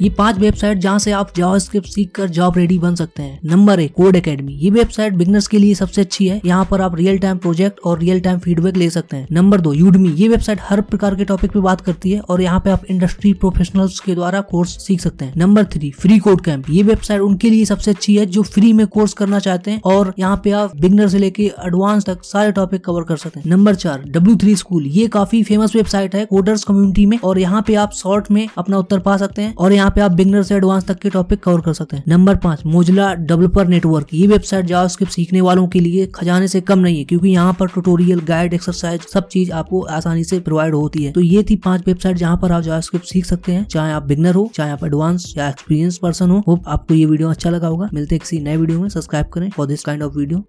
ये पाँच वेबसाइट जहाँ से आप जावास्क्रिप्ट सीख कर जॉब रेडी बन सकते हैं। नंबर एक, कोड अकेडमी ये वेबसाइट बिगनर्स के लिए सबसे अच्छी है। यहाँ पर आप रियल टाइम प्रोजेक्ट और रियल टाइम फीडबैक ले सकते हैं। नंबर दो यूडमी ये वेबसाइट हर प्रकार के टॉपिक पे बात करती है और यहाँ पे आप इंडस्ट्री प्रोफेशनल्स के द्वारा कोर्स सीख सकते हैं। Number three free code camp ये वेबसाइट उनके लिए सबसे अच्छी है जो फ्री में कोर्स करना चाहते हैं और यहाँ पे आप बिगनर से लेके एडवांस तक सारे टॉपिक कवर कर सकते हैं। नंबर चार डब्ल्यू थ्री स्कूल ये काफ़ी फ़ेमस वेबसाइट है कोडर्स कम्युनिटी में और यहाँ पे आप शॉर्ट में अपना उत्तर पा सकते हैं और यहाँ पे आप बिगनर से एडवांस तक के टॉपिक कवर कर सकते हैं। नंबर पाँच मोजला डेवलपर नेटवर्क ये वेबसाइट जावास्क्रिप्ट सीखने वालों के लिए खजाने से कम नहीं है, क्योंकि यहाँ पर ट्यूटोरियल गाइड एक्सरसाइज सब चीज़ आपको आसानी से प्रोवाइड होती है। तो ये थी पाँच वेबसाइट जहाँ पर आप जावास्क्रिप्ट सीख सकते हैं, चाहे आप बिगनर हो, चाहे आप एडवांस या एक्सपीरियंस पर्सन हो। होप आपको ये वीडियो अच्छा लगा होगा। मिलते किसी नए वीडियो में। सब्सक्राइब करें for this kind of video